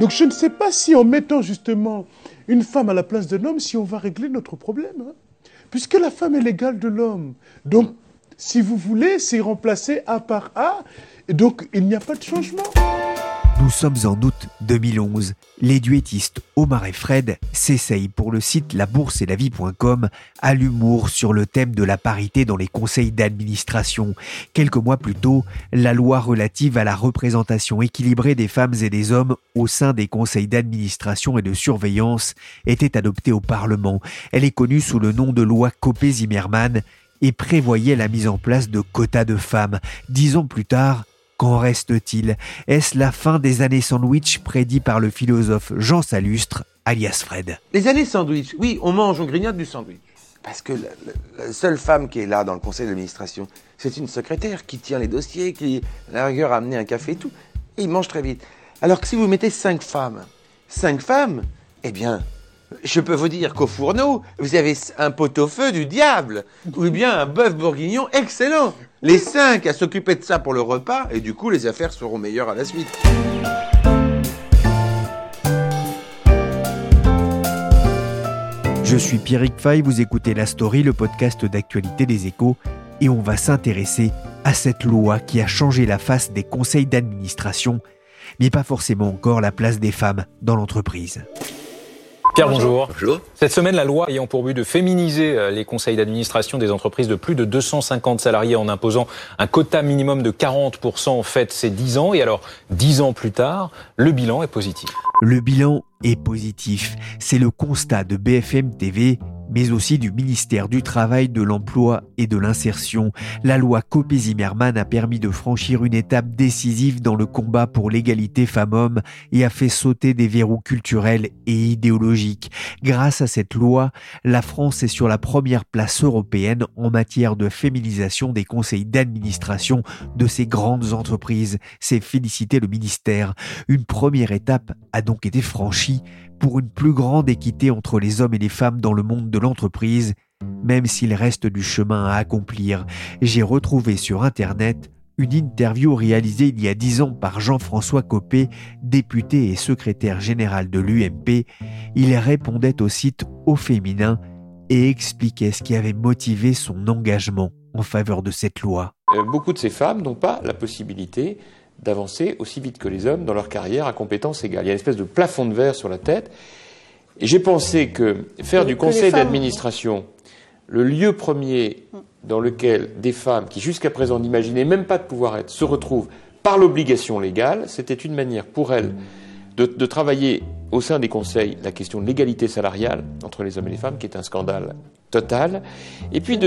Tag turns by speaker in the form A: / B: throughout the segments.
A: Donc je ne sais pas si en mettant justement une femme à la place d'un homme, si on va régler notre problème. hein. Puisque la femme est l'égale de l'homme. Donc, si vous voulez, c'est remplacé A par A. Donc, il n'y a pas de changement.
B: Nous sommes en août 2011. Les duettistes Omar et Fred s'essayent pour le site labourseetlavie.com à l'humour sur le thème de la parité dans les conseils d'administration. Quelques mois plus tôt, la loi relative à la représentation équilibrée des femmes et des hommes au sein des conseils d'administration et de surveillance était adoptée au Parlement. Elle est connue sous le nom de loi Copé-Zimmermann et prévoyait la mise en place de quotas de femmes. Dix ans plus tard, Qu'en reste-t-il? Est-ce la fin des années sandwich prédit par le philosophe Jean Salustre, alias Fred?
C: Les années sandwich, oui, on mange, on grignote du sandwich. Parce que la, la- la seule femme qui est là dans le conseil d'administration, c'est une secrétaire qui tient les dossiers, qui, à la rigueur, a amené un café et tout. Et il mange très vite. Alors que si vous mettez cinq femmes, cinq femmes, eh bien, je peux vous dire qu'au fourneau, vous avez un pot-au-feu du diable, ou bien un bœuf bourguignon excellent. Les cinq à s'occuper de ça pour le repas, et du coup, les affaires seront meilleures à la suite.
B: Je suis Pierrick Fay, vous écoutez La Story, le podcast d'actualité des échos, et on va s'intéresser à cette loi qui a changé la face des conseils d'administration, mais pas forcément encore la place des femmes dans l'entreprise.
D: Pierre, bonjour.
E: Bonjour.
D: Cette semaine, la loi ayant pour but de féminiser euh, les conseils d'administration des entreprises de plus de 250 salariés en imposant un quota minimum de 40% en fait ces 10 ans. Et alors, 10 ans plus tard, le bilan est positif.
B: Le bilan est positif. C'est le constat de BFM TV, mais aussi du ministère du Travail, de l'Emploi et de l'Insertion. La loi Copé-Zimmermann a permis de franchir une étape décisive dans le combat pour l'égalité femmes-hommes et a fait sauter des verrous culturels et idéologiques. Grâce à cette loi, la France est sur la première place européenne en matière de féminisation des conseils d'administration de ces grandes entreprises. C'est féliciter le ministère. Une première étape a donc été franchie pour une plus grande équité entre les hommes et les femmes dans le monde de l'entreprise, même s'il reste du chemin à accomplir. J'ai retrouvé sur Internet une interview réalisée il y a dix ans par Jean-François Copé, député et secrétaire général de l'UMP. Il répondait au site Au Féminin et expliquait ce qui avait motivé son engagement en faveur de cette loi.
F: Euh, beaucoup de ces femmes n'ont pas la possibilité d'avancer aussi vite que les hommes dans leur carrière à compétences égales. Il y a une espèce de plafond de verre sur la tête. Et j'ai pensé que faire
A: Que-
F: du conseil d'administration le lieu premier dans lequel des femmes qui jusqu'à présent n'imaginaient même pas de pouvoir être se retrouvent par l'obligation légale, c'était une manière pour elles de, de travailler au sein des conseils la question de l'égalité salariale entre les hommes et les femmes, qui est un scandale total. Et puis de,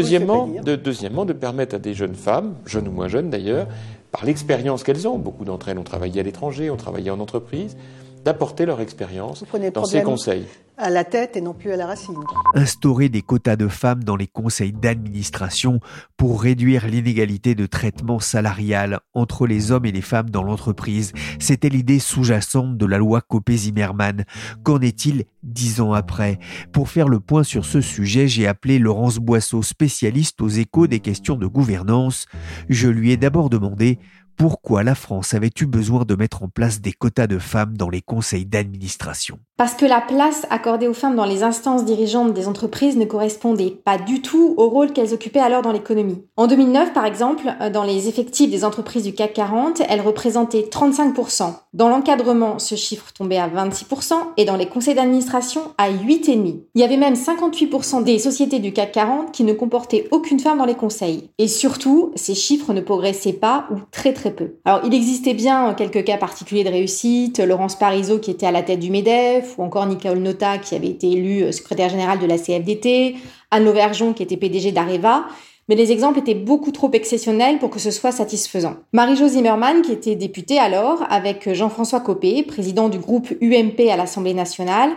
F: deuxièmement, de permettre à des jeunes femmes, jeunes ou moins jeunes d'ailleurs, par l'expérience qu'elles ont, beaucoup d'entre elles ont travaillé à l'étranger, ont travaillé en entreprise, d'apporter leur expérience dans ces conseils.
G: à la tête et non plus à la racine.
B: instaurer des quotas de femmes dans les conseils d'administration pour réduire l'inégalité de traitement salarial entre les hommes et les femmes dans l'entreprise. C'était l'idée sous-jacente de la loi Copé-Zimmermann. Qu'en est-il dix ans après? Pour faire le point sur ce sujet, j'ai appelé Laurence Boisseau, spécialiste aux échos des questions de gouvernance. Je lui ai d'abord demandé pourquoi la France avait eu besoin de mettre en place des quotas de femmes dans les conseils d'administration?
H: Parce que la place accordée aux femmes dans les instances dirigeantes des entreprises ne correspondait pas du tout au rôle qu'elles occupaient alors dans l'économie. En 2009, par exemple, euh, dans les effectifs des entreprises du CAC 40, elles représentaient 35%. Dans l'encadrement, ce chiffre tombait à 26% et dans les conseils d'administration à 8,5%. Il y avait même 58% des sociétés du CAC 40 qui ne comportaient aucune femme dans les conseils. Et surtout, ces chiffres ne progressaient pas ou très très peu. Alors, il existait bien quelques cas particuliers de réussite, Laurence Parisot qui était à la tête du MEDEF, ou encore Nicole Nota qui avait été élue secrétaire générale de la CFDT, Anne Lauvergeon qui était PDG d'Areva. Mais les exemples étaient beaucoup trop exceptionnels pour que ce soit satisfaisant. Marie-Jo Zimmermann, qui était députée alors, avec Jean-François Copé, président du groupe UMP à l'Assemblée nationale,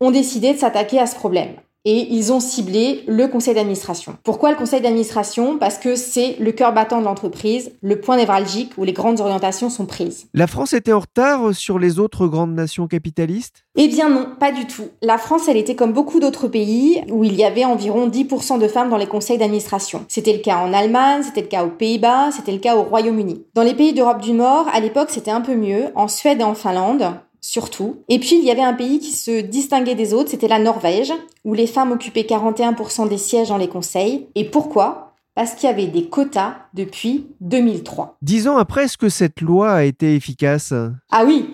H: ont décidé de s'attaquer à ce problème et ils ont ciblé le conseil d'administration. Pourquoi le conseil d'administration? Parce que c'est le cœur battant de l'entreprise, le point névralgique où les grandes orientations sont prises.
B: La France était en retard sur les autres grandes nations capitalistes?
H: Eh bien non, pas du tout. La France, elle était comme beaucoup d'autres pays où il y avait environ 10% de femmes dans les conseils d'administration. C'était le cas en Allemagne, c'était le cas aux Pays-Bas, c'était le cas au Royaume-Uni. Dans les pays d'Europe du Nord, à l'époque, c'était un peu mieux. En Suède et en Finlande, surtout. Et puis, il y avait un pays qui se distinguait des autres, c'était la Norvège, où les femmes occupaient 41% des sièges dans les conseils. Et pourquoi? Parce qu'il y avait des quotas depuis 2003.
B: Dix ans après, est-ce que cette loi a été efficace?
H: Ah oui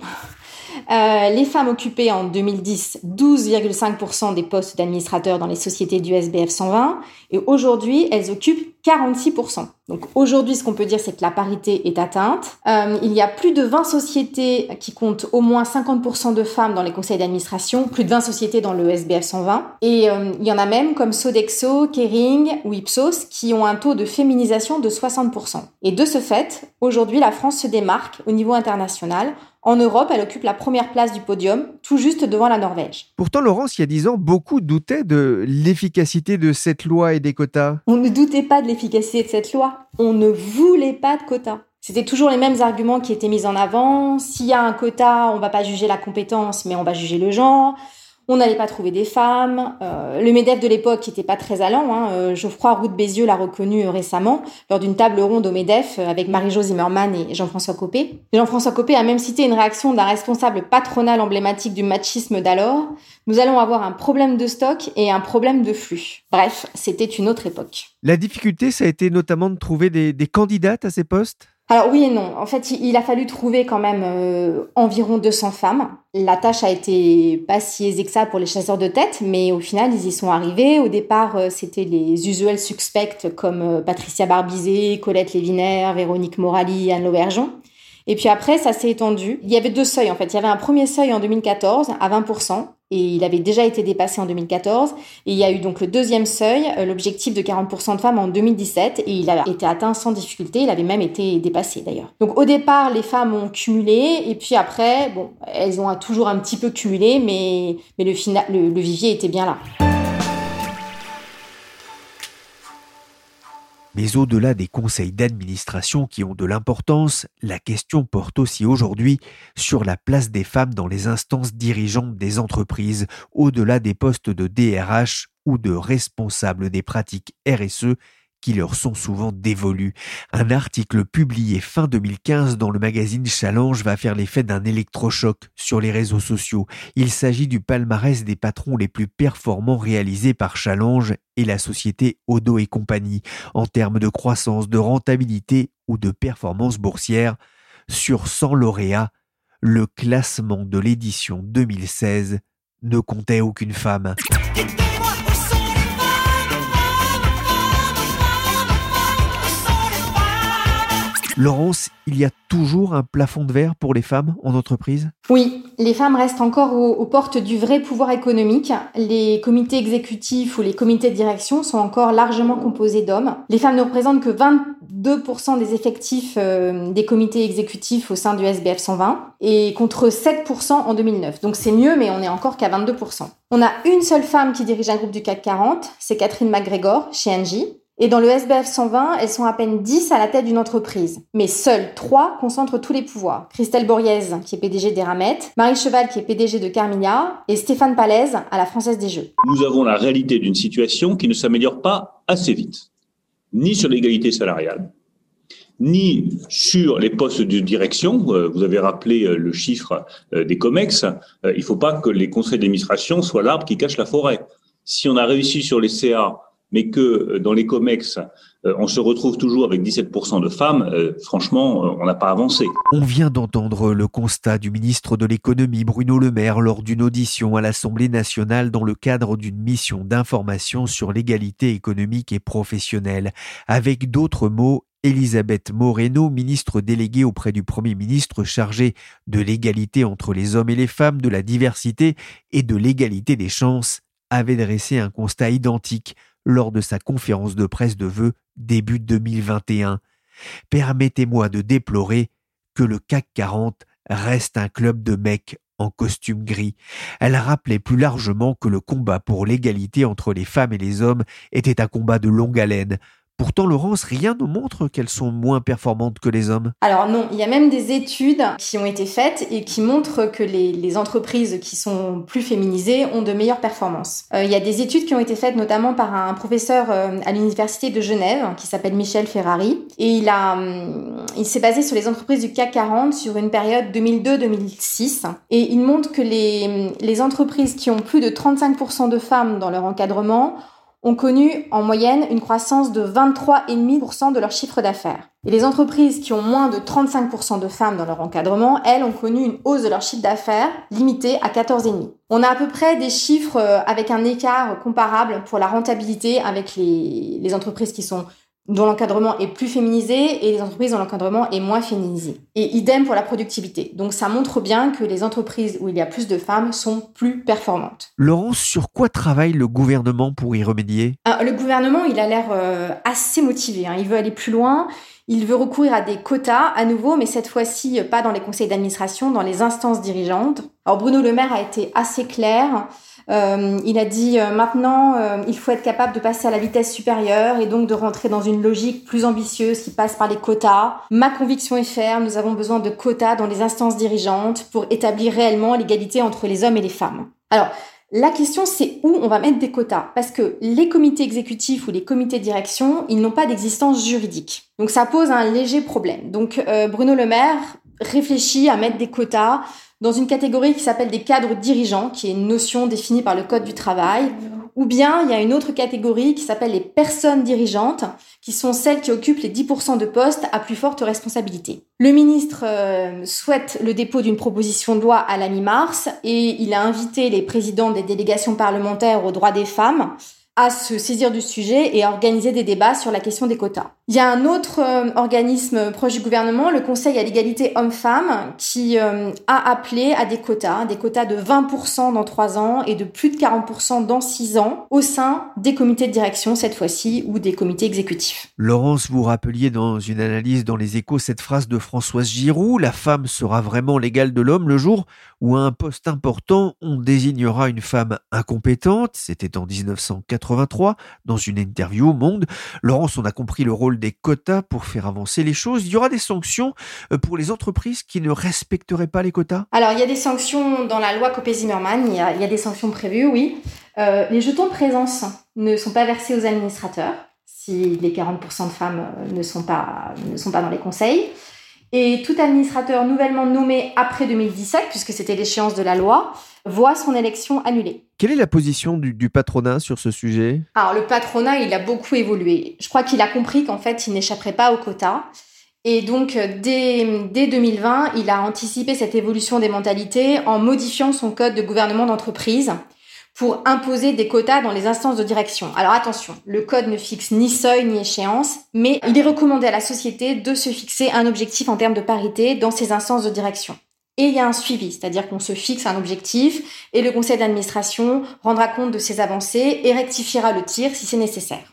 H: euh, les femmes occupaient en 2010 12,5% des postes d'administrateurs dans les sociétés du SBF 120 et aujourd'hui elles occupent 46%. Donc aujourd'hui ce qu'on peut dire c'est que la parité est atteinte. Euh, il y a plus de 20 sociétés qui comptent au moins 50% de femmes dans les conseils d'administration, plus de 20 sociétés dans le SBF 120 et euh, il y en a même comme Sodexo, Kering ou Ipsos qui ont un taux de féminisation de 60%. Et de ce fait, aujourd'hui la France se démarque au niveau international en Europe, elle occupe la première place du podium, tout juste devant la Norvège.
B: Pourtant, Laurence, il y a dix ans, beaucoup doutaient de l'efficacité de cette loi et des quotas.
H: On ne doutait pas de l'efficacité de cette loi. On ne voulait pas de quotas. C'était toujours les mêmes arguments qui étaient mis en avant. S'il y a un quota, on va pas juger la compétence, mais on va juger le genre on n'allait pas trouver des femmes. Euh, le MEDEF de l'époque n'était pas très allant. Hein. Euh, Geoffroy Roux de Bézieux l'a reconnu euh, récemment lors d'une table ronde au MEDEF avec Marie-Jo Zimmermann et Jean-François Copé. Jean-François Copé a même cité une réaction d'un responsable patronal emblématique du machisme d'alors. Nous allons avoir un problème de stock et un problème de flux. Bref, c'était une autre époque.
B: La difficulté, ça a été notamment de trouver des candidates à ces postes?
H: Alors oui et non. En fait, il a fallu trouver quand même euh, environ 200 femmes. La tâche a été pas si aisée que ça pour les chasseurs de tête, mais au final, ils y sont arrivés. Au départ, euh, c'était les usuels suspects comme euh, Patricia Barbizet, Colette Lévinaire, Véronique Morali, Anne Lauvergeon. Et puis après, ça s'est étendu. Il y avait deux seuils en fait. Il y avait un premier seuil en 2014 à 20% et il avait déjà été dépassé en 2014. Et il y a eu donc le deuxième seuil, euh, l'objectif de 40% de femmes en 2017 et il a été atteint sans difficulté. Il avait même été dépassé d'ailleurs. Donc au départ, les femmes ont cumulé et puis après, bon, elles ont toujours un petit peu cumulé, mais, mais le, le vivier était bien là.
B: Mais au-delà des conseils d'administration qui ont de l'importance, la question porte aussi aujourd'hui sur la place des femmes dans les instances dirigeantes des entreprises, au-delà des postes de DRH ou de responsables des pratiques RSE qui leur sont souvent dévolus. Un article publié fin 2015 dans le magazine Challenge va faire l'effet d'un électrochoc sur les réseaux sociaux. Il s'agit du palmarès des patrons les plus performants réalisés par Challenge et la société Odo et compagnie en termes de croissance, de rentabilité ou de performance boursière. Sur 100 lauréats, le classement de l'édition 2016 ne comptait aucune femme. Laurence, il y a toujours un plafond de verre pour les femmes en entreprise?
H: Oui, les femmes restent encore aux, portes du vrai pouvoir économique. Les comités exécutifs ou les comités de direction sont encore largement composés d'hommes. Les femmes ne représentent que 22% des effectifs euh, des comités exécutifs au sein du SBF 120 et contre 7% en 2009. Donc c'est mieux, mais on est encore qu'à 22%. On a une seule femme qui dirige un groupe du CAC 40, c'est Catherine McGregor chez Engie. Et dans le SBF 120, elles sont à peine 10 à la tête d'une entreprise. Mais seules 3 concentrent tous les pouvoirs. Christelle Boriez, qui est PDG d'Eramet, Marie Cheval, qui est PDG de Carmilla, et Stéphane Palaise, à la Française des Jeux.
E: Nous avons la réalité d'une situation qui ne s'améliore pas assez vite, ni sur l'égalité salariale, ni sur les postes de direction. Euh, vous avez rappelé euh, le chiffre euh, des COMEX. Il ne faut pas que les conseils d'administration soient l'arbre qui cache la forêt. Si on a réussi sur les CA mais que euh, dans les COMEX, euh, on se retrouve toujours avec 17% de femmes, euh, franchement, on n'a pas avancé.
B: On vient d'entendre le constat du ministre de l'économie Bruno Le Maire lors d'une audition à l'Assemblée nationale dans le cadre d'une mission d'information sur l'égalité économique et professionnelle. Avec d'autres mots, Elisabeth Moreno, ministre déléguée auprès du Premier ministre chargée de l'égalité entre les hommes et les femmes, de la diversité et de l'égalité des chances, avait dressé un constat identique lors de sa conférence de presse de vœux début 2021. Permettez-moi de déplorer que le CAC 40 reste un club de mecs en costume gris. Elle rappelait plus largement que le combat pour l'égalité entre les femmes et les hommes était un combat de longue haleine, Pourtant, Laurence, rien ne montre qu'elles sont moins performantes que les hommes.
H: Alors non, il y a même des études qui ont été faites et qui montrent que les, entreprises qui sont plus féminisées ont de meilleures performances. Euh, il y a des études qui ont été faites notamment par un professeur euh, à l'université de Genève qui s'appelle Michel Ferrari et il a, hum, il s'est basé sur les entreprises du CAC 40 sur une période 2002-2006 et il montre que les, les entreprises qui ont plus de 35% de femmes dans leur encadrement ont connu en moyenne une croissance de 23,5% de leur chiffre d'affaires. Et les entreprises qui ont moins de 35% de femmes dans leur encadrement, elles ont connu une hausse de leur chiffre d'affaires limitée à 14,5%. On a à peu près des chiffres euh, avec un écart comparable pour la rentabilité avec les, les entreprises qui sont dont l'encadrement est plus féminisé et les entreprises dont l'encadrement est moins féminisé. Et idem pour la productivité. Donc ça montre bien que les entreprises où il y a plus de femmes sont plus performantes.
B: Laurence, sur quoi travaille le gouvernement pour y remédier?
H: Ah, Le gouvernement, il a l'air euh, assez motivé. Hein. Il veut aller plus loin. Il veut recourir à des quotas à nouveau, mais cette fois-ci pas dans les conseils d'administration, dans les instances dirigeantes. Alors Bruno Le Maire a été assez clair. Euh, il a dit euh, maintenant, euh, il faut être capable de passer à la vitesse supérieure et donc de rentrer dans une logique plus ambitieuse qui passe par les quotas. Ma conviction est ferme, nous avons besoin de quotas dans les instances dirigeantes pour établir réellement l'égalité entre les hommes et les femmes. Alors, la question, c'est où on va mettre des quotas? Parce que les comités exécutifs ou les comités de direction, ils n'ont pas d'existence juridique. Donc ça pose un léger problème. Donc Bruno Le Maire réfléchit à mettre des quotas dans une catégorie qui s'appelle des cadres dirigeants, qui est une notion définie par le Code du travail, ou bien il y a une autre catégorie qui s'appelle les personnes dirigeantes, qui sont celles qui occupent les 10% de postes à plus forte responsabilité. Le ministre euh, souhaite le dépôt d'une proposition de loi à la mi-mars et il a invité les présidents des délégations parlementaires aux droits des femmes à se saisir du sujet et à organiser des débats sur la question des quotas. Il y a un autre euh, organisme proche du gouvernement, le Conseil à l'égalité hommes-femmes, qui euh, a appelé à des quotas, des quotas de 20% dans 3 ans et de plus de 40% dans 6 ans au sein des comités de direction cette fois-ci ou des comités exécutifs.
B: Laurence, vous rappeliez dans une analyse dans les échos cette phrase de Françoise Giroud, la femme sera vraiment l'égale de l'homme le jour où à un poste important on désignera une femme incompétente, c'était en 1980 dans une interview au Monde. Laurence, on a compris le rôle des quotas pour faire avancer les choses. Il y aura des sanctions euh, pour les entreprises qui ne respecteraient pas les quotas?
H: Alors, il y a des sanctions dans la loi Copé-Zimmermann, il, y a des sanctions prévues, oui. Euh, les jetons de présence ne sont pas versés aux administrateurs si les 40% de femmes euh, ne sont pas, ne sont pas dans les conseils. Et tout administrateur nouvellement nommé après 2017, puisque c'était l'échéance de la loi, voit son élection annulée.
B: Quelle est la position du, patronat sur ce sujet?
H: Alors le patronat, il a beaucoup évolué. Je crois qu'il a compris qu'en fait, il n'échapperait pas au quota. Et donc, dès, dès 2020, il a anticipé cette évolution des mentalités en modifiant son code de gouvernement d'entreprise pour imposer des quotas dans les instances de direction. Alors attention, le code ne fixe ni seuil ni échéance, mais il est recommandé à la société de se fixer un objectif en termes de parité dans ces instances de direction. Et il y a un suivi, c'est-à-dire qu'on se fixe un objectif et le conseil d'administration rendra compte de ses avancées et rectifiera le tir si c'est nécessaire.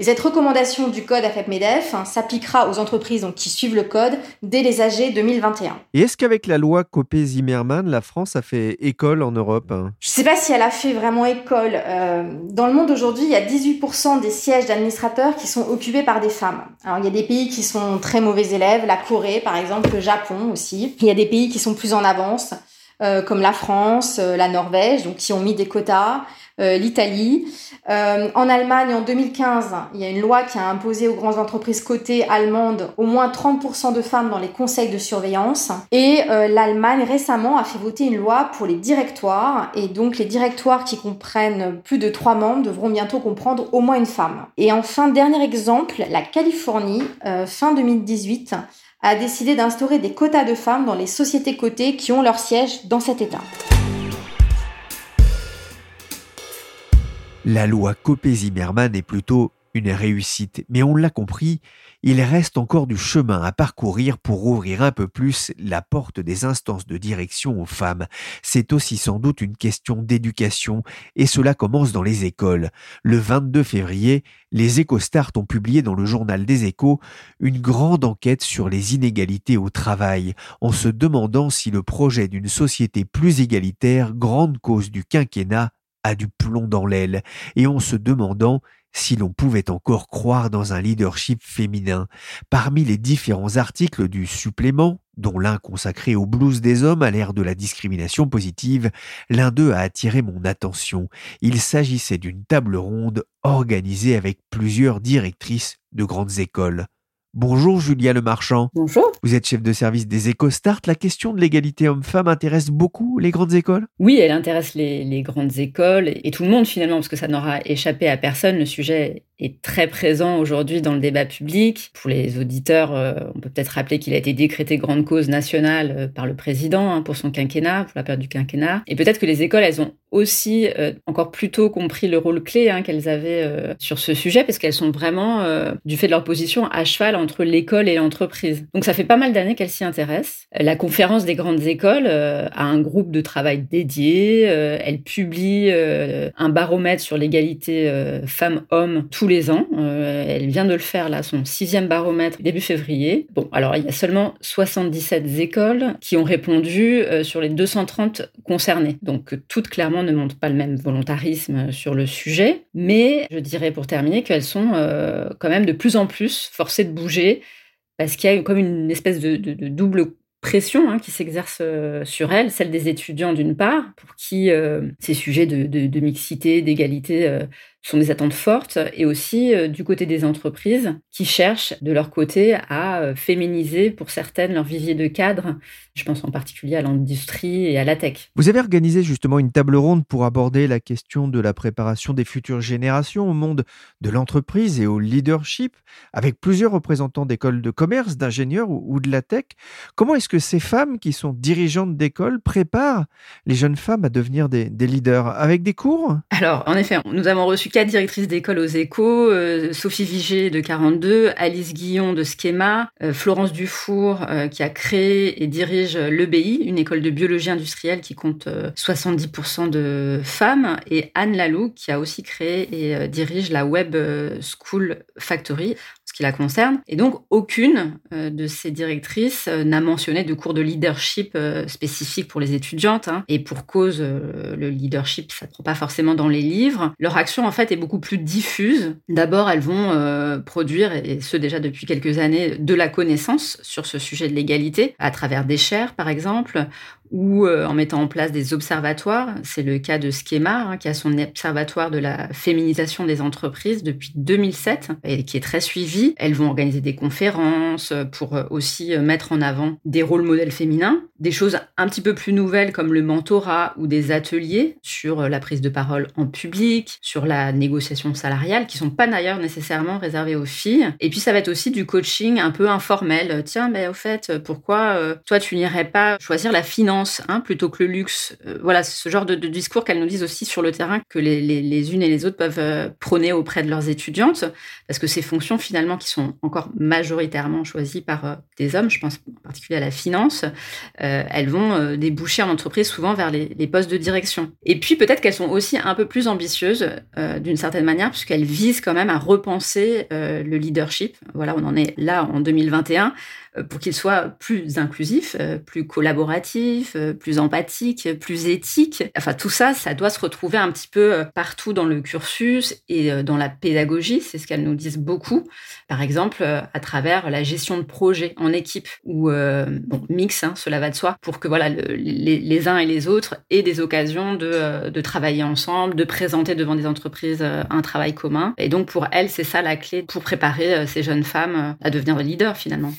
H: Et cette recommandation du code AFEP-MEDEF hein, s'appliquera aux entreprises qui suivent le code dès les AG 2021.
B: Et est-ce qu'avec la loi Copé-Zimmermann, la France a fait école en Europe hein?
H: Je ne sais pas si elle a fait vraiment école. Euh, dans le monde aujourd'hui, il y a 18% des sièges d'administrateurs qui sont occupés par des femmes. Alors il y a des pays qui sont très mauvais élèves, la Corée par exemple, le Japon aussi. Il y a des pays qui sont plus en avance. Euh, comme la France, euh, la Norvège, donc qui ont mis des quotas. Euh, l'Italie. Euh, en Allemagne, en 2015, il y a une loi qui a imposé aux grandes entreprises cotées allemandes au moins 30% de femmes dans les conseils de surveillance. Et euh, l'Allemagne récemment a fait voter une loi pour les directoires. Et donc les directoires qui comprennent plus de trois membres devront bientôt comprendre au moins une femme. Et enfin, dernier exemple, la Californie, fin 2018, a décidé d'instaurer des quotas de femmes dans les sociétés cotées qui ont leur siège dans cet État.
B: La loi Copé-Zimmermann est plutôt une réussite, mais on l'a compris, il reste encore du chemin à parcourir pour ouvrir un peu plus la porte des instances de direction aux femmes. C'est aussi sans doute une question d'éducation, et cela commence dans les écoles. Le 22 février, les EcoStart ont publié dans le journal des échos une grande enquête sur les inégalités au travail, en se demandant si le projet d'une société plus égalitaire, grande cause du quinquennat, du plomb dans l'aile, et en se demandant si l'on pouvait encore croire dans un leadership féminin. Parmi les différents articles du supplément, dont l'un consacré au blues des hommes à l'ère de la discrimination positive, l'un d'eux a attiré mon attention. Il s'agissait d'une table ronde organisée avec plusieurs directrices de grandes écoles. Bonjour Julia Le Marchand.
I: Bonjour.
B: Vous êtes chef de service des EcoStart. La question de l'égalité homme-femme intéresse beaucoup les grandes écoles?
I: Oui, elle intéresse les, les, grandes écoles et tout le monde finalement, parce que ça n'aura échappé à personne. Le sujet est très présent aujourd'hui dans le débat public. Pour les auditeurs, euh, on peut peut-être rappeler qu'il a été décrété grande cause nationale euh, par le président hein, pour son quinquennat, pour la période du quinquennat. Et peut-être que les écoles, elles ont aussi euh, encore plus tôt compris le rôle clé hein, qu'elles avaient sur ce sujet, parce qu'elles sont vraiment, du fait de leur position, à cheval entre l'école et l'entreprise. Donc ça fait pas mal d'années qu'elles s'y intéressent. La conférence des grandes écoles a un groupe de travail dédié. elle publie un baromètre sur l'égalité femmes-hommes les ans. elle vient de le faire là, son sixième baromètre début février. Bon, alors il y a seulement 77 écoles qui ont répondu sur les 230 concernées. Donc toutes clairement ne montrent pas le même volontarisme sur le sujet, mais je dirais pour terminer qu'elles sont euh, quand même de plus en plus forcées de bouger parce qu'il y a comme une espèce de, double pression hein, qui s'exerce euh, sur elles, celle des étudiants d'une part, pour qui euh, ces sujets de, mixité, d'égalité sont des attentes fortes, et aussi du côté des entreprises qui cherchent de leur côté à féminiser pour certaines leur vivier de cadres je pense en particulier à l'industrie et à la tech.
B: Vous avez organisé justement une table ronde pour aborder la question de la préparation des futures générations au monde de l'entreprise et au leadership, avec plusieurs représentants d'écoles de commerce, d'ingénieurs ou, de la tech. Comment est-ce que ces femmes qui sont dirigeantes d'école préparent les jeunes femmes à devenir des, leaders? Avec des cours?
I: Alors, en effet, nous avons reçu quatre directrices d'école aux échos, euh, Sophie Vigé de 42, Alice Guillon de Schema, euh, Florence Dufour euh, qui a créé et dirige l'EBI, une école de biologie industrielle qui compte 70% euh, de femmes, et Anne Lalou, qui a aussi créé et dirige la Web School Factory, qui la concerne. Et donc, aucune euh, de ces directrices n'a mentionné de cours de leadership spécifiques pour les étudiantes. Hein. Et pour cause, le leadership, ça ne prend pas forcément dans les livres. Leur action, en fait, est beaucoup plus diffuse. D'abord, elles vont produire, et ce déjà depuis quelques années, de la connaissance sur ce sujet de l'égalité à travers des chaires par exemple, ou euh, en mettant en place des observatoires. C'est le cas de Schema, hein, qui a son observatoire de la féminisation des entreprises depuis 2007 et qui est très suivi. Elles vont organiser des conférences pour euh, aussi euh, mettre en avant des rôles modèles féminins, des choses un petit peu plus nouvelles comme le mentorat ou des ateliers sur la prise de parole en public, sur la négociation salariale, qui sont pas d'ailleurs nécessairement réservés aux filles. Et puis ça va être aussi du coaching un peu informel. Tiens, mais au fait, pourquoi toi tu n'irais pas choisir la finance Hein, plutôt que le luxe. Euh, voilà, ce genre de, discours qu'elles nous disent aussi sur le terrain que les, unes et les autres peuvent euh, prôner auprès de leurs étudiantes, parce que ces fonctions finalement qui sont encore majoritairement choisies par euh, des hommes, je pense en particulier à la finance, elles vont déboucher en entreprise souvent vers les, les postes de direction. Et puis peut-être qu'elles sont aussi un peu plus ambitieuses d'une certaine manière, puisqu'elles visent quand même à repenser le leadership. Voilà, on en est là en 2021 euh, pour qu'il soit plus inclusif, euh, plus collaboratif, euh, plus empathique, plus éthique. Enfin, tout ça, ça doit se retrouver un petit peu partout dans le cursus et dans la pédagogie. C'est ce qu'elles nous disent beaucoup. Par exemple, à travers la gestion de projets en équipe ou bon, mix, hein, cela va de soi, pour que voilà les, uns et les autres aient des occasions de, de travailler ensemble, de présenter devant des entreprises un travail commun. Et donc, pour elles, c'est ça la clé pour préparer ces jeunes femmes à devenir leaders finalement.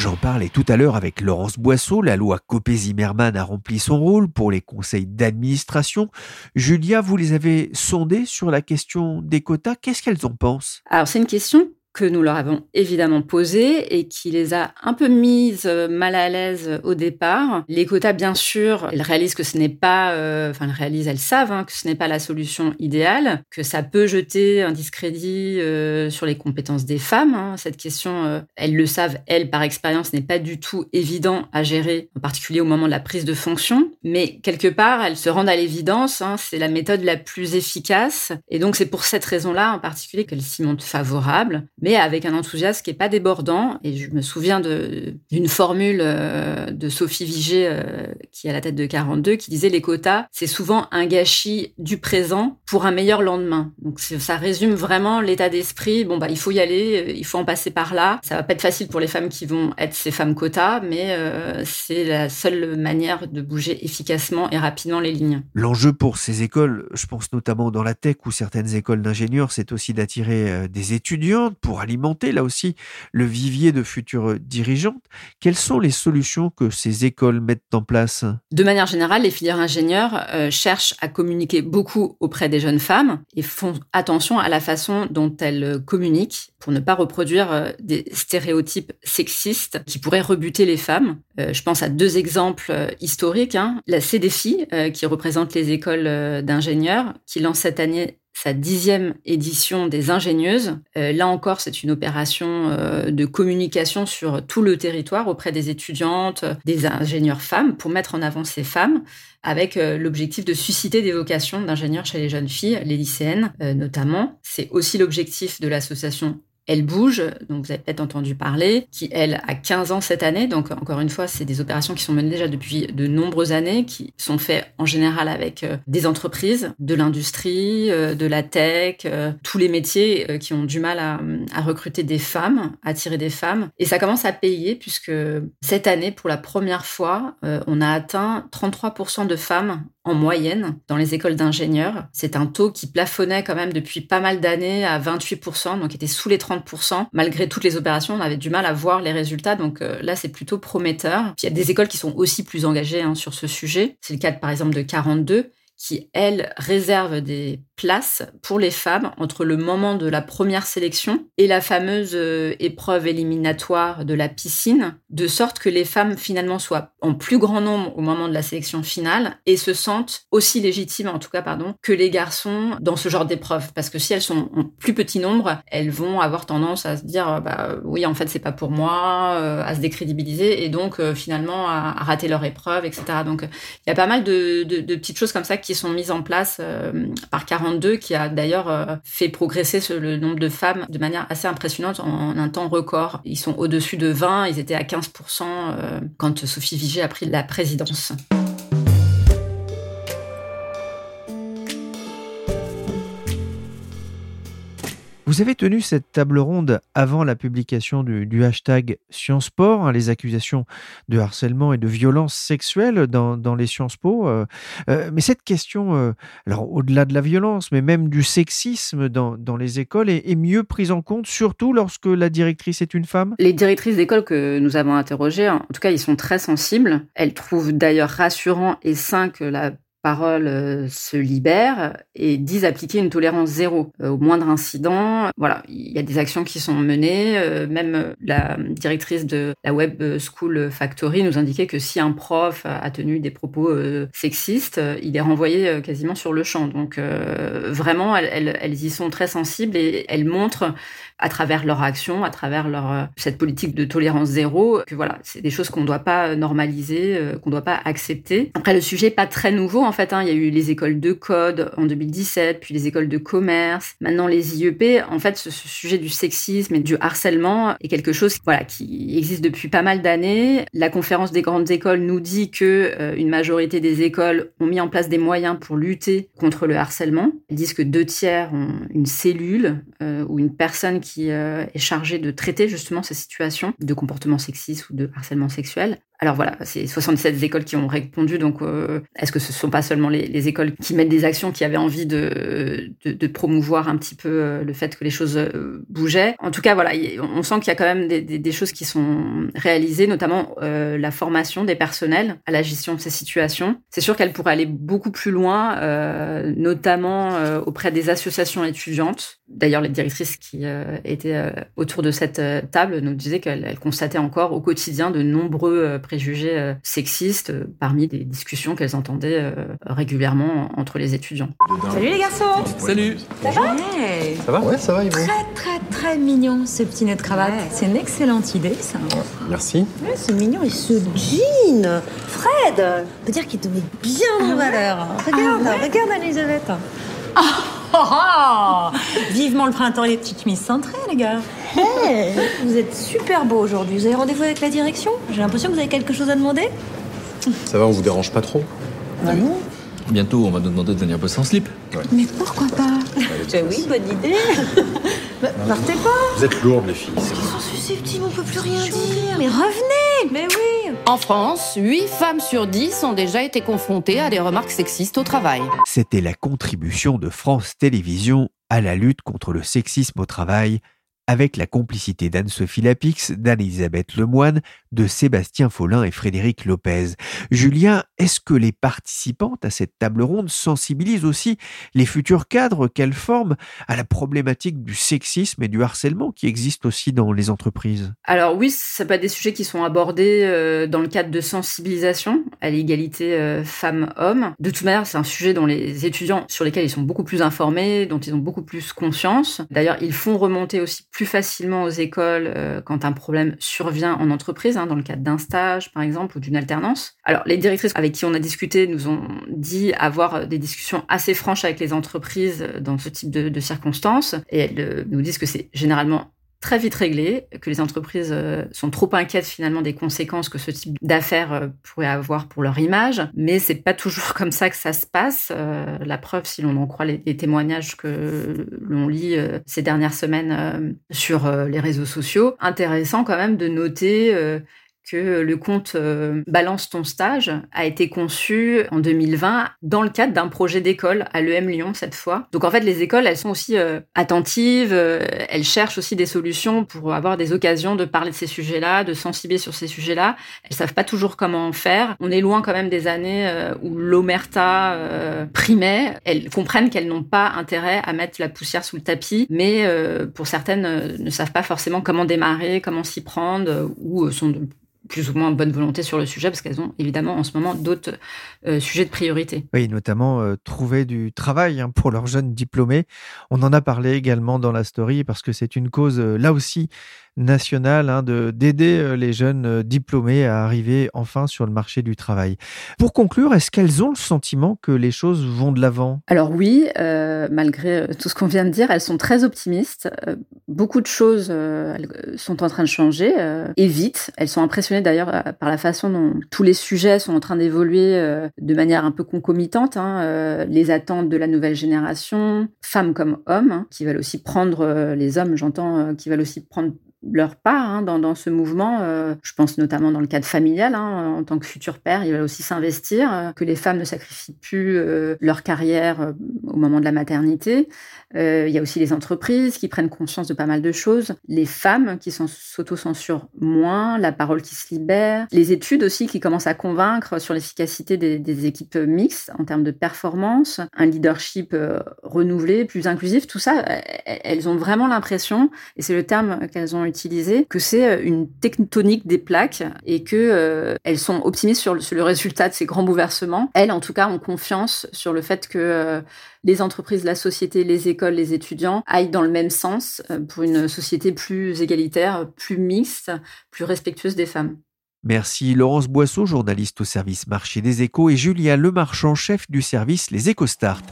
B: J'en parlais tout à l'heure avec Laurence Boisseau. La loi Copé-Zimmermann a rempli son rôle pour les conseils d'administration. Julia, vous les avez sondés sur la question des quotas. Qu'est-ce qu'elles en pensent?
I: Alors, c'est une question que nous leur avons évidemment posées et qui les a un peu mises euh, mal à l'aise au départ. Les quotas, bien sûr, elles réalisent que ce n'est pas, euh, enfin elles réalisent, elles savent hein, que ce n'est pas la solution idéale, que ça peut jeter un discrédit euh, sur les compétences des femmes. Hein. Cette question, elles le savent, elles par expérience, n'est pas du tout évident à gérer, en particulier au moment de la prise de fonction. Mais quelque part, elles se rendent à l'évidence. Hein, c'est la méthode la plus efficace, et donc c'est pour cette raison-là en particulier qu'elles s'y montrent favorables mais avec un enthousiasme qui est pas débordant. Et je me souviens d'une formule euh, de Sophie Vigée, euh, qui est à la tête de 42, qui disait les quotas, c'est souvent un gâchis du présent pour un meilleur lendemain. Donc ça résume vraiment l'état d'esprit. Bon bah il faut y aller, euh, il faut en passer par là. Ça va pas être facile pour les femmes qui vont être ces femmes quotas, mais c'est la seule manière de bouger efficacement et rapidement les lignes.
B: L'enjeu pour ces écoles, je pense notamment dans la tech ou certaines écoles d'ingénieurs, c'est aussi d'attirer des étudiantes pour alimenter là aussi le vivier de futures dirigeantes. Quelles sont les solutions que ces écoles mettent en place?
I: De manière générale, les filières ingénieurs euh, cherchent à communiquer beaucoup auprès des jeunes femmes et font attention à la façon dont elles communiquent pour ne pas reproduire euh, des stéréotypes sexistes qui pourraient rebuter les femmes. Euh, je pense à deux exemples historiques. Hein. La CDFI, qui représente les écoles d'ingénieurs, qui lance cette année sa dixième édition des ingénieuses. Euh, là encore, c'est une opération euh, de communication sur tout le territoire auprès des étudiantes, des ingénieurs femmes, pour mettre en avant ces femmes, avec euh, l'objectif de susciter des vocations d'ingénieurs chez les jeunes filles, les lycéennes notamment. C'est aussi l'objectif de l'association elle bouge, donc vous avez peut-être entendu parler, qui elle a 15 ans cette année. Donc encore une fois, c'est des opérations qui sont menées déjà depuis de nombreuses années, qui sont faites en général avec euh, des entreprises, de l'industrie, euh, de la tech, euh, tous les métiers qui ont du mal à, à recruter des femmes, attirer des femmes. Et ça commence à payer puisque cette année, pour la première fois, on a atteint 33% de femmes en moyenne dans les écoles d'ingénieurs. C'est un taux qui plafonnait quand même depuis pas mal d'années à 28%, donc était sous les 30%. Malgré toutes les opérations, on avait du mal à voir les résultats, donc euh, là c'est plutôt prometteur. Il y a des écoles qui sont aussi plus engagées hein, sur ce sujet. C'est le cas par exemple de 42 qui, elles, réservent des place pour les femmes entre le moment de la première sélection et la fameuse euh, épreuve éliminatoire de la piscine, de sorte que les femmes finalement soient en plus grand nombre au moment de la sélection finale et se sentent aussi légitimes, en tout cas, pardon, que les garçons dans ce genre d'épreuve. Parce que si elles sont en plus petit nombre, elles vont avoir tendance à se dire, bah oui, en fait, c'est pas pour moi, euh, à se décrédibiliser et donc euh, finalement à, rater leur épreuve, etc. Donc il y a pas mal de, petites choses comme ça qui sont mises en place par 40 qui a d'ailleurs euh, fait progresser le nombre de femmes de manière assez impressionnante en un temps record. Ils sont au-dessus de 20, ils étaient à 15% euh, quand Sophie Vigée a pris la présidence.
B: Vous avez tenu cette table ronde avant la publication du, hashtag Sciences Po, hein, les accusations de harcèlement et de violence sexuelle dans, les Sciences Po. Euh, euh, mais cette question, euh, alors au-delà de la violence, mais même du sexisme dans, les écoles, est, est, mieux prise en compte, surtout lorsque la directrice est une femme?
I: Les directrices d'école que nous avons interrogées, en tout cas, ils sont très sensibles. Elles trouvent d'ailleurs rassurant et sain que la parole euh, se libère et disent appliquer une tolérance zéro euh, au moindre incident. Voilà, il y a des actions qui sont menées. Euh, même la directrice de la Web School Factory nous indiquait que si un prof a tenu des propos sexistes, il est renvoyé quasiment sur le champ. Donc vraiment, elles, elles, y sont très sensibles et elles montrent à travers leur action, à travers leur euh, cette politique de tolérance zéro, que voilà, c'est des choses qu'on ne doit pas normaliser, euh, qu'on ne doit pas accepter. Après, le sujet n'est pas très nouveau en fait. Hein. Il y a eu les écoles de code en 2017, puis les écoles de commerce, maintenant les IEP. En fait, ce, sujet du sexisme et du harcèlement est quelque chose voilà qui existe depuis pas mal d'années. La conférence des grandes écoles nous dit que euh, une majorité des écoles ont mis en place des moyens pour lutter contre le harcèlement. Ils disent que deux tiers ont une cellule ou une personne qui qui euh, est chargé de traiter justement ces situations de comportement sexiste ou de harcèlement sexuel. Alors voilà, c'est 77 écoles qui ont répondu. Donc, euh, est-ce que ce ne sont pas seulement les, écoles qui mettent des actions, qui avaient envie de, de, promouvoir un petit peu euh, le fait que les choses euh, bougeaient? En tout cas, voilà, on sent qu'il y a quand même des, des, choses qui sont réalisées, notamment la formation des personnels à la gestion de ces situations. C'est sûr qu'elle pourrait aller beaucoup plus loin, notamment auprès des associations étudiantes. D'ailleurs, les directrices qui étaient autour de cette table nous disaient qu'elles constataient encore au quotidien de nombreux préjugés euh, sexistes euh, parmi des discussions qu'elles entendaient euh, régulièrement entre les étudiants.
J: Salut les garçons
D: Salut
J: Ça va?
D: Ça va?
K: Ouais, ça va,
J: Très très très mignon ce petit nœud de cravate. C'est une excellente idée ça.
K: Merci.
J: Ouais, c'est mignon et ce jean Fred On peut dire qu'il te met bien en ah valeur. Regarde, ah regarde Elisabeth. Oh, oh, oh, Vivement le printemps et les petites chemises cintrées, les gars. Hey, vous êtes super beau aujourd'hui. Vous avez rendez-vous avec la direction? J'ai l'impression que vous avez quelque chose à demander.
K: Ça va, on vous dérange pas trop?
J: Ah non
D: Bientôt, on va nous demander de venir bosser en slip.
J: Mais pourquoi pas? Oui, bonne idée. partez pas.
K: Vous êtes lourdes, les filles.
J: Ils sont susceptibles, on peut plus rien dire. Mais revenez Mais oui
L: En France, 8 femmes sur 10 ont déjà été confrontées à des remarques sexistes au travail.
B: C'était la contribution de France Télévisions à la lutte contre le sexisme au travail avec la complicité d'Anne-Sophie Lapix, d'Anne-Elisabeth Lemoine, de Sébastien Follin et Frédéric Lopez. Julien, est-ce que les participantes à cette table ronde sensibilisent aussi les futurs cadres qu'elles forment à la problématique du sexisme et du harcèlement qui existent aussi dans les entreprises?
I: Alors oui, ce pas des sujets qui sont abordés euh, dans le cadre de sensibilisation à l'égalité euh, femmes-hommes. De toute manière, c'est un sujet dont les étudiants, sur lesquels ils sont beaucoup plus informés, dont ils ont beaucoup plus conscience. D'ailleurs, ils font remonter aussi plus facilement aux écoles euh, quand un problème survient en entreprise, hein, dans le cadre d'un stage par exemple ou d'une alternance. Alors les directrices avec qui on a discuté nous ont dit avoir des discussions assez franches avec les entreprises dans ce type de, circonstances et elles euh, nous disent que c'est généralement très vite réglé, que les entreprises euh, sont trop inquiètes finalement des conséquences que ce type d'affaires euh, pourrait avoir pour leur image, mais c'est pas toujours comme ça que ça se passe. Euh, la preuve, si l'on en croit les, témoignages que l'on lit ces dernières semaines sur les réseaux sociaux, intéressant quand même de noter que le compte euh, Balance ton stage a été conçu en 2020 dans le cadre d'un projet d'école à l'EM Lyon cette fois. Donc en fait les écoles elles sont aussi euh, attentives, euh, elles cherchent aussi des solutions pour avoir des occasions de parler de ces sujets-là, de sensibiliser sur ces sujets-là. Elles savent pas toujours comment faire. On est loin quand même des années où l'omerta primait. Elles comprennent qu'elles n'ont pas intérêt à mettre la poussière sous le tapis, mais pour certaines ne savent pas forcément comment démarrer, comment s'y prendre ou sont plus ou moins bonne volonté sur le sujet parce qu'elles ont évidemment en ce moment d'autres euh, sujets de priorité.
B: Oui, notamment euh, trouver du travail hein, pour leurs jeunes diplômés. On en a parlé également dans la story parce que c'est une cause euh, là aussi nationale hein, de d'aider euh, les jeunes euh, diplômés à arriver enfin sur le marché du travail. Pour conclure, est-ce qu'elles ont le sentiment que les choses vont de l'avant?
I: Alors oui, euh, malgré tout ce qu'on vient de dire, elles sont très optimistes. beaucoup de choses sont en train de changer et vite. Elles sont impressionnées d'ailleurs par la façon dont tous les sujets sont en train d'évoluer de manière un peu concomitante. Hein, les attentes de la nouvelle génération, femmes comme hommes, hein, qui veulent aussi prendre les hommes, j'entends, qui veulent aussi prendre leur part hein, dans, dans, ce mouvement. Euh, je pense notamment dans le cadre familial. Hein, en tant que futur père, il va aussi s'investir, euh, que les femmes ne sacrifient plus euh, leur carrière au moment de la maternité. il y a aussi les entreprises qui prennent conscience de pas mal de choses. Les femmes qui s'auto-censurent moins, la parole qui se libère. Les études aussi qui commencent à convaincre sur l'efficacité des, des, équipes mixtes en termes de performance, un leadership renouvelé, plus inclusif. Tout ça, elles ont vraiment l'impression, et c'est le terme qu'elles ont que c'est euh, une tectonique des plaques et que euh, elles sont optimistes sur le, résultat de ces grands bouleversements. Elles, en tout cas, ont confiance sur le fait que euh, les entreprises, la société, les écoles, les étudiants aillent dans le même sens pour une société plus égalitaire, plus mixte, plus respectueuse des femmes.
B: Merci Laurence Boisseau, journaliste au service marché des échos, et Julia Lemarchand, chef du service Les Start.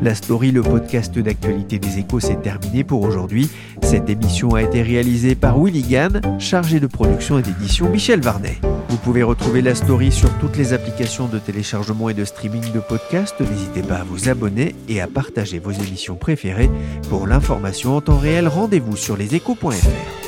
B: La story, le podcast d'actualité des échos, s'est terminé pour aujourd'hui. Cette émission a été réalisée par Willy Gann, chargé de production et d'édition Michel Varnet. Vous pouvez retrouver la story sur toutes les applications de téléchargement et de streaming de podcasts. N'hésitez pas à vous abonner et à partager vos émissions préférées. Pour l'information en temps réel, rendez-vous sur leséchos.fr.